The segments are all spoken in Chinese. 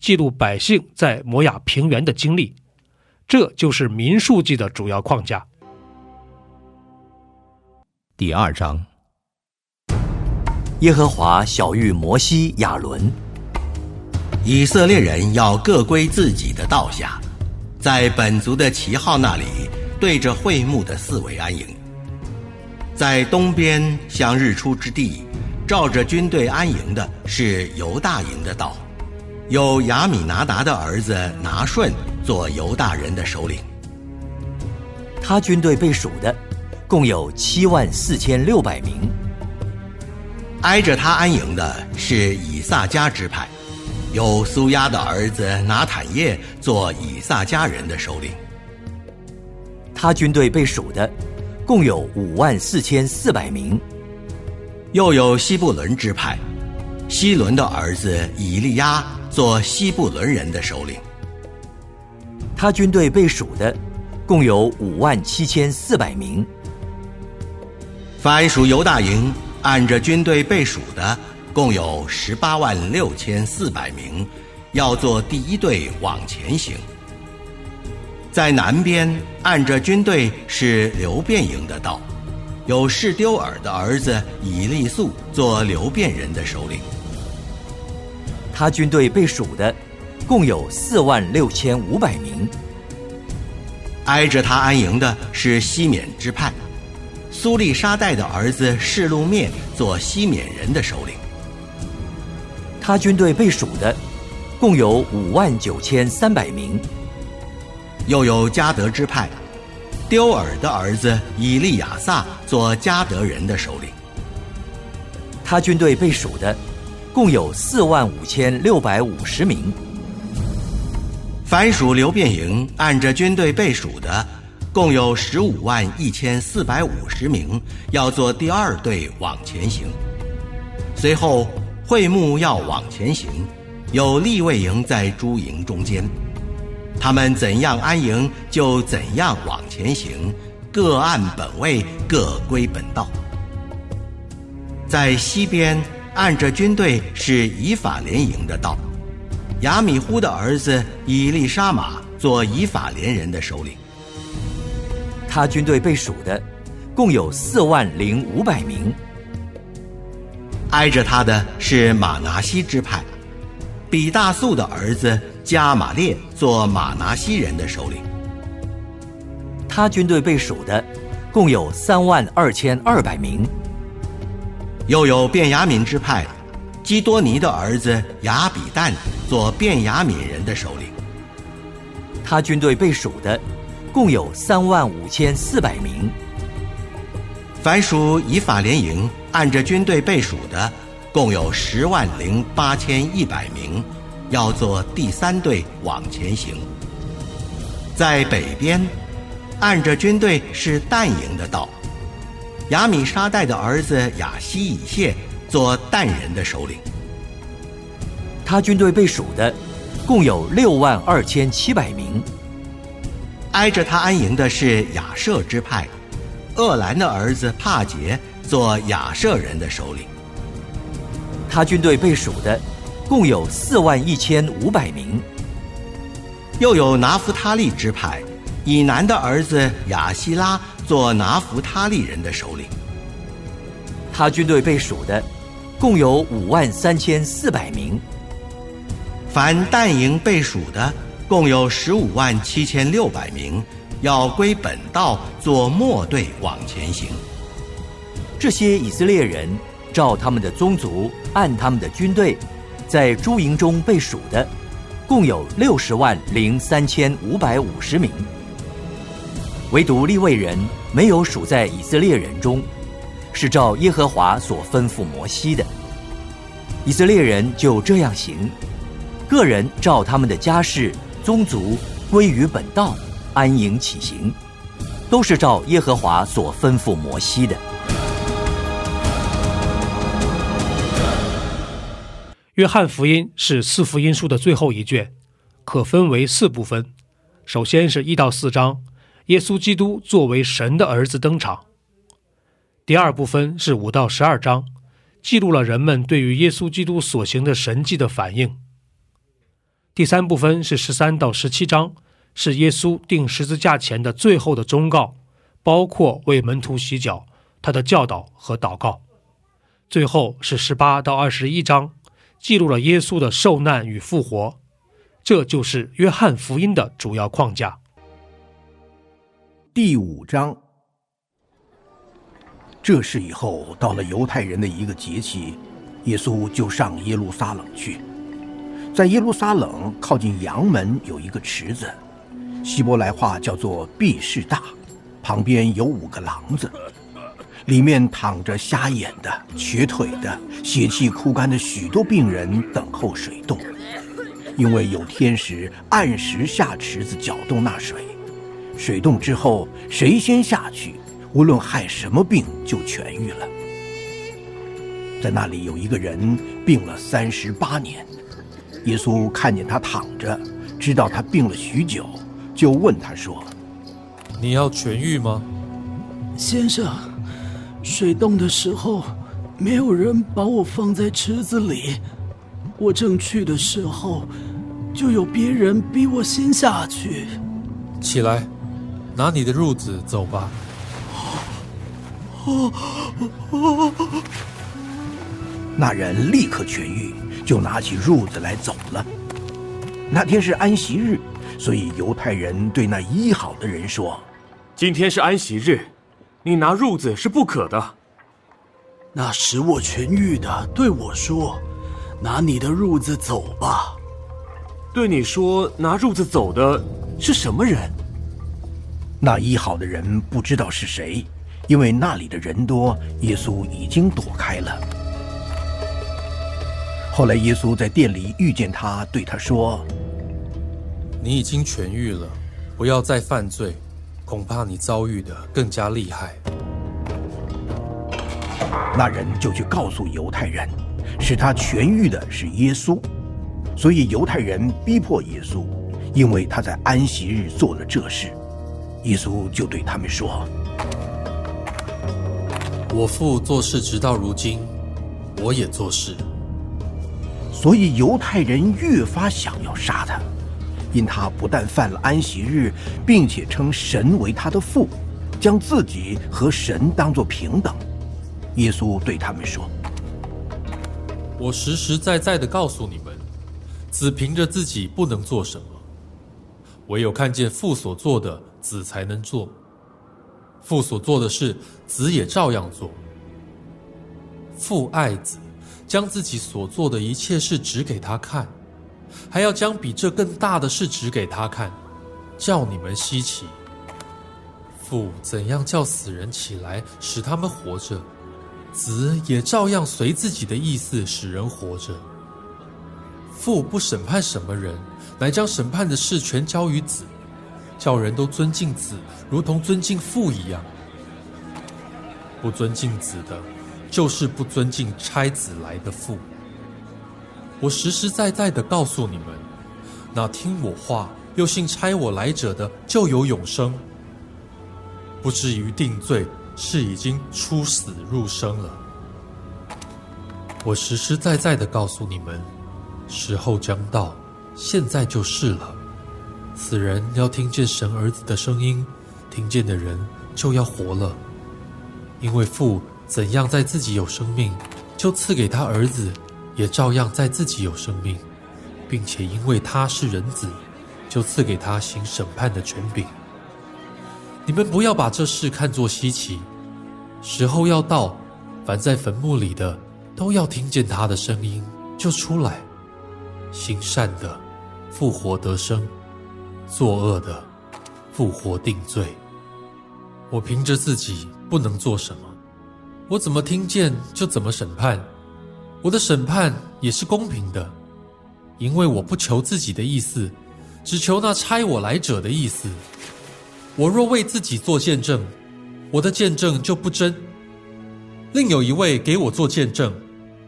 记录百姓在摩亚平原的经历。这就是民数记的主要框架。第二章。耶和华小谕摩西、亚伦：以色列人要各归自己的道下，在本族的旗号那里，对着会幕的四围安营。在东边向日出之地，照着军队安营的是犹大营的道，有亚米拿达的儿子拿顺做犹大人的首领。他军队被数的，共有七万四千六百名。挨着他安营的是以萨迦支派，有苏亚的儿子拿坦叶做以萨迦人的首领。他军队被数的，共有五万四千四百名。又有西布伦支派，西伦的儿子以利亚做西布伦人的首领。他军队被数的，共有五万七千四百名。凡属犹大营。按着军队被数的，共有十八万六千四百名，要做第一队往前行。在南边，按着军队是流变营的道，有士丢尔的儿子以利素做流变人的首领。他军队被数的，共有四万六千五百名。挨着他安营的是西缅支派。苏利沙代的儿子示路灭做西缅人的首领，他军队被数的共有五万九千三百名。又有加德支派，丢尔的儿子以利亚撒做加德人的首领，他军队被数的共有四万五千六百五十名。凡属流变营按着军队被数的。共有十五万一千四百五十名，要做第二队往前行。随后会幕要往前行，有立位营在诸营中间，他们怎样安营就怎样往前行，各按本位，各归本道。在西边按着军队是以法联营的道，亚米忽的儿子以利沙玛做以法联人的首领。他军队被数的，共有四万零五百名。挨着他的是马拿西支派，比大素的儿子加马列做马拿西人的首领。他军队被数的，共有三万二千二百名。又有便雅悯之派，基多尼的儿子雅比旦做便雅悯人的首领。他军队被数的。共有三万五千四百名。凡属以法联营按着军队被数的，共有十万零八千一百名，要做第三队往前行。在北边，按着军队是但营的道，亚米沙代的儿子亚西以谢做但人的首领。他军队被数的，共有六万二千七百名。挨着他安营的是亚舍支派，厄兰的儿子帕杰做亚舍人的首领。他军队被数的，共有四万一千五百名。又有拿弗他利支派，以南的儿子亚希拉做拿弗他利人的首领。他军队被数的，共有五万三千四百名。凡但营被数的。共有十五万七千六百名，要归本道做末队往前行。这些以色列人照他们的宗族，按他们的军队，在诸营中被数的，共有六十万零三千五百五十名。唯独利未人没有数在以色列人中，是照耶和华所吩咐摩西的。以色列人就这样行，个人照他们的家世、宗族归于本道，安营起行，都是照耶和华所吩咐摩西的。约翰福音是四福音书的最后一卷，可分为四部分。首先是一到四章。耶稣基督作为神的儿子登场。第二部分是五到十二章，记录了人们对于耶稣基督所行的神迹的反应。第三部分是十三到十七章，是耶稣定十字架前的最后的忠告，包括为门徒洗脚、他的教导和祷告。最后是十八到二十一章，记录了耶稣的受难与复活。这就是约翰福音的主要框架。第五章，这事以后到了犹太人的一个节期，耶稣就上耶路撒冷去。在耶路撒冷靠近阳门有一个池子，希伯来话叫做毕士大，旁边有五个廊子，里面躺着瞎眼的、瘸腿的、血气枯干的许多病人，等候水动，因为有天时按时下池子搅动那水。水冻之后，谁先下去，无论害什么病，就痊愈了。在那里有一个人病了三十八年，耶稣看见他躺着，知道他病了许久，就问他说：“你要痊愈吗？”先生，水冻的时候，没有人把我放在池子里，我正去的时候，就有别人比我先下去。起来。拿你的褥子走吧。那人立刻痊愈，就拿起褥子来走了。那天是安息日，所以犹太人对那医好的人说：“今天是安息日，你拿褥子是不可的。”那使我痊愈的对我说：“拿你的褥子走吧。”对你说拿褥子走的是什么人？那医好的人不知道是谁，因为那里的人多，耶稣已经躲开了。后来耶稣在店里遇见他，对他说：“你已经痊愈了，不要再犯罪，恐怕你遭遇的更加厉害。”那人就去告诉犹太人，使他痊愈的是耶稣，所以犹太人逼迫耶稣，因为他在安息日做了这事。耶稣就对他们说：“我父做事直到如今，我也做事。所以犹太人越发想要杀他，因他不但犯了安息日，并且称神为他的父，将自己和神当作平等。”耶稣对他们说：“我实实在在的告诉你们，子凭着自己不能做什么，唯有看见父所做的。”子才能做，父所做的事，子也照样做。父爱子，将自己所做的一切事指给他看，还要将比这更大的事指给他看，叫你们稀奇。父怎样叫死人起来，使他们活着，子也照样随自己的意思使人活着。父不审判什么人，乃将审判的事全交于子。叫人都尊敬子，如同尊敬父一样。不尊敬子的，就是不尊敬差子来的父。我实实在在的告诉你们，那听我话又信差我来者的，就有永生，不至于定罪，是已经出死入生了。我实实在在的告诉你们，时候将到，现在就是了。死人要听见神儿子的声音，听见的人就要活了。因为父怎样在自己有生命，就赐给他儿子，也照样在自己有生命，并且因为他是人子，就赐给他行审判的权柄。你们不要把这事看作稀奇，时候要到，凡在坟墓里的都要听见他的声音，就出来。行善的复活得生，作恶的复活定罪。我凭着自己不能做什么，我怎么听见就怎么审判。我的审判也是公平的，因为我不求自己的意思，只求那差我来者的意思。我若为自己做见证，我的见证就不真。另有一位给我做见证，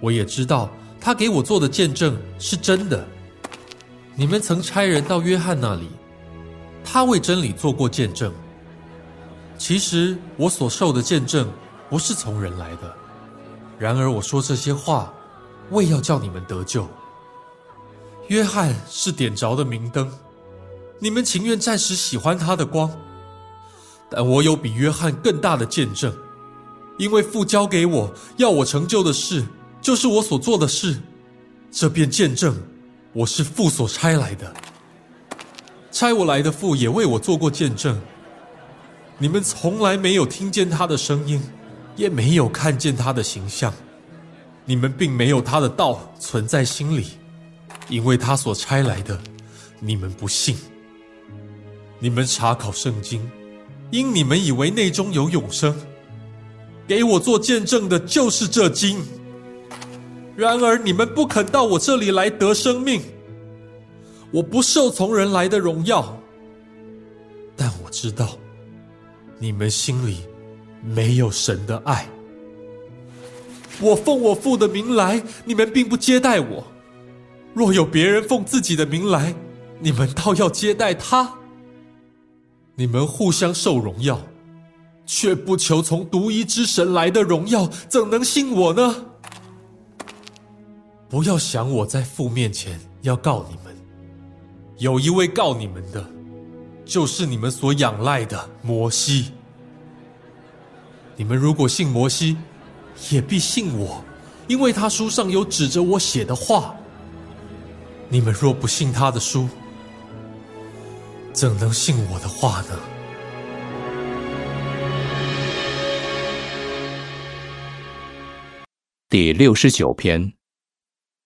我也知道。他给我做的见证是真的。你们曾差人到约翰那里，他为真理做过见证。其实我所受的见证不是从人来的，然而我说这些话，为要叫你们得救。约翰是点着的明灯，你们情愿暂时喜欢他的光，但我有比约翰更大的见证，因为父交给我要我成就的事。就是我所做的事，这便见证我是父所差来的。差我来的父也为我做过见证。你们从来没有听见他的声音，也没有看见他的形象。你们并没有他的道存在心里，因为他所差来的，你们不信。你们查考圣经，因你们以为内中有永生。给我做见证的就是这经。然而你们不肯到我这里来得生命，我不受从人来的荣耀。但我知道，你们心里没有神的爱。我奉我父的名来，你们并不接待我；若有别人奉自己的名来，你们倒要接待他。你们互相受荣耀，却不求从独一之神来的荣耀，怎能信我呢？不要想我在父面前要告你们，有一位告你们的，就是你们所仰赖的摩西。你们如果信摩西，也必信我，因为他书上有指着我写的话。你们若不信他的书，怎能信我的话呢？第六十九篇。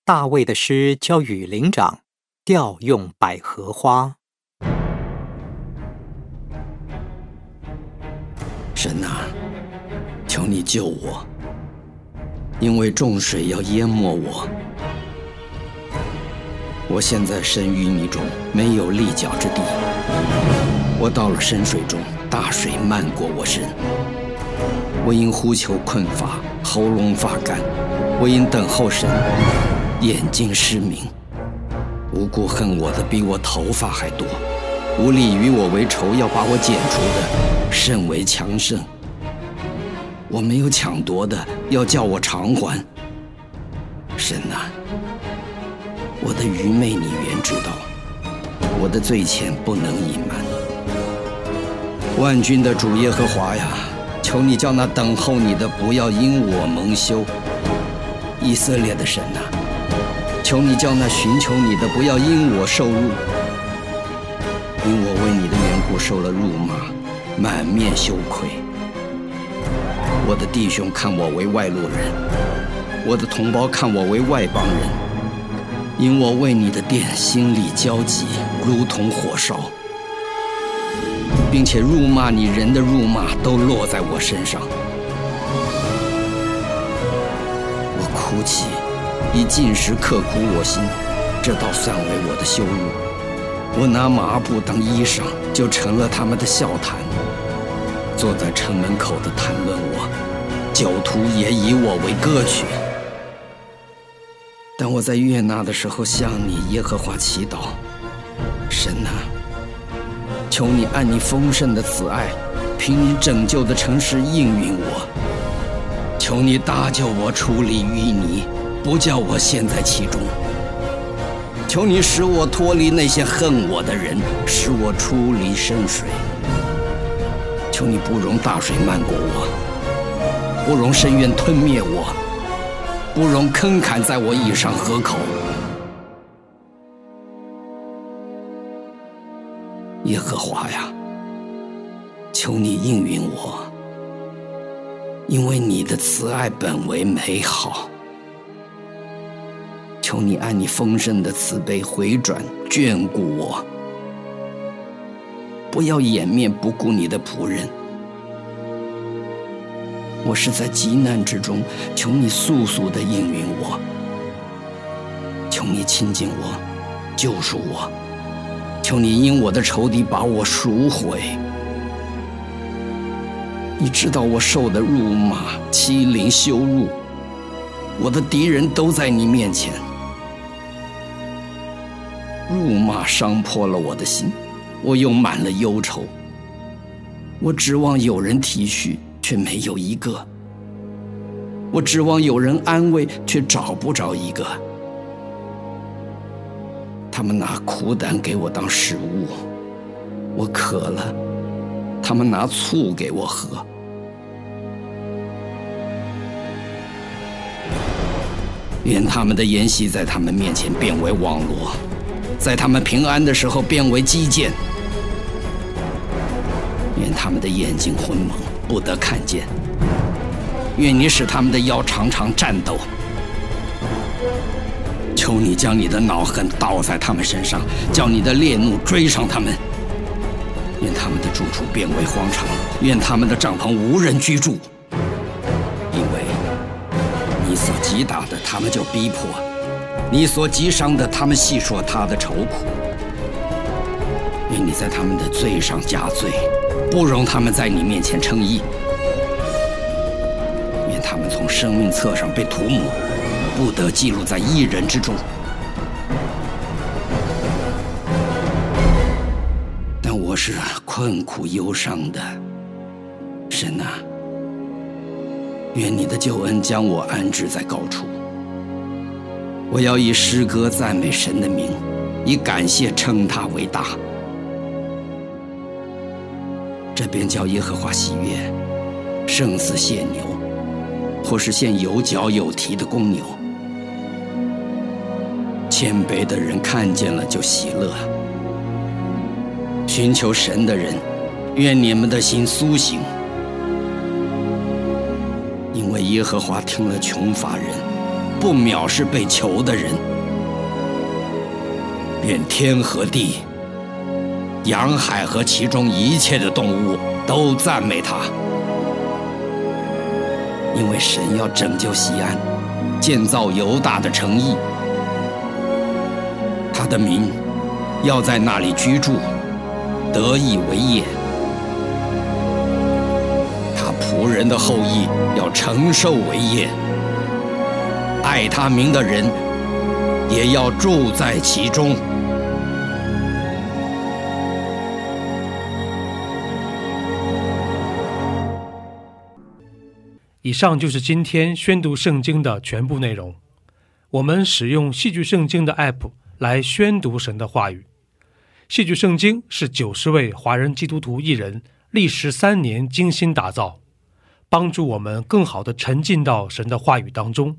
大卫的诗叫羽林长调用百合花。神啊，求你救我，因为重水要淹没我。我现在身淤泥中，没有立脚之地。我到了深水中，大水漫过我身。我因呼求困乏，喉咙发干；我因等候神。眼睛失明，无故恨我的比我头发还多，无力与我为仇要把我剪除的甚为强盛。我没有抢夺的，要叫我偿还。神啊，我的愚昧你原知道，我的罪愆不能隐瞒。万军的主耶和华呀，求你叫那等候你的不要因我蒙羞。以色列的神呐。求你叫那寻求你的不要因我受辱，因我为你的缘故受了辱骂，满面羞愧。我的弟兄看我为外路人，我的同胞看我为外邦人，因我为你的殿心里焦急，如同火烧，并且辱骂你人的辱骂都落在我身上，我哭泣。以进食刻苦我心，这倒算为我的羞辱。我拿麻布当衣裳，就成了他们的笑谈。坐在城门口的谈论我，酒徒也以我为歌曲。当我在悦纳的时候，向你耶和华祈祷，神啊，求你按你丰盛的慈爱，凭你拯救的诚实应允我。求你搭救我，出离淤泥。不叫我陷在其中，求你使我脱离那些恨我的人，使我出离深水。求你不容大水漫过我，不容深渊吞灭我，不容坑坎在我以上河口。耶和华呀，求你应允我，因为你的慈爱本为美好。求你按你丰盛的慈悲回转眷顾我，不要掩面不顾你的仆人。我是在极难之中，求你速速的应允我，求你亲近我，救赎我，求你因我的仇敌把我赎回。你知道我受的辱骂、欺凌、羞辱，我的敌人都在你面前。辱骂伤破了我的心，我又满了忧愁。我指望有人体恤。却没有一个。我指望有人安慰，却找不着一个。他们拿苦胆给我当食物，我渴了，他们拿醋给我喝。愿他们的筵席在他们面前变为网罗，在他们平安的时候变为基建。愿他们的眼睛昏蒙。不得看见。愿你使他们的腰常常战斗。求你将你的恼恨倒在他们身上，叫你的烈怒追上他们。愿他们的住处变为荒场，愿他们的帐篷无人居住。因为你所击打的，他们就逼迫；你所击伤的，他们细说他的愁苦。愿你在他们的罪上加罪。不容他们在你面前称义，愿他们从生命册上被涂抹，不得记录在一人之中。但我是困苦忧伤的，神啊，愿你的救恩将我安置在高处。我要以诗歌赞美神的名，以感谢称他为大。这便叫耶和华喜悦，胜似献牛，或是献有角有蹄的公牛。谦卑的人看见了就喜乐，寻求神的人，愿你们的心苏醒，因为耶和华听了穷乏人，不藐视被囚的人。愿天和地。洋海和其中一切的动物都赞美他，因为神要拯救西安，建造犹大的城邑，他的民要在那里居住，得以为业。他仆人的后裔要承受为业，爱他名的人也要住在其中。以上就是今天宣读圣经的全部内容。我们使用戏剧圣经的 App 来宣读神的话语。戏剧圣经是九十位华人基督徒艺人历时三年精心打造，帮助我们更好的沉浸到神的话语当中。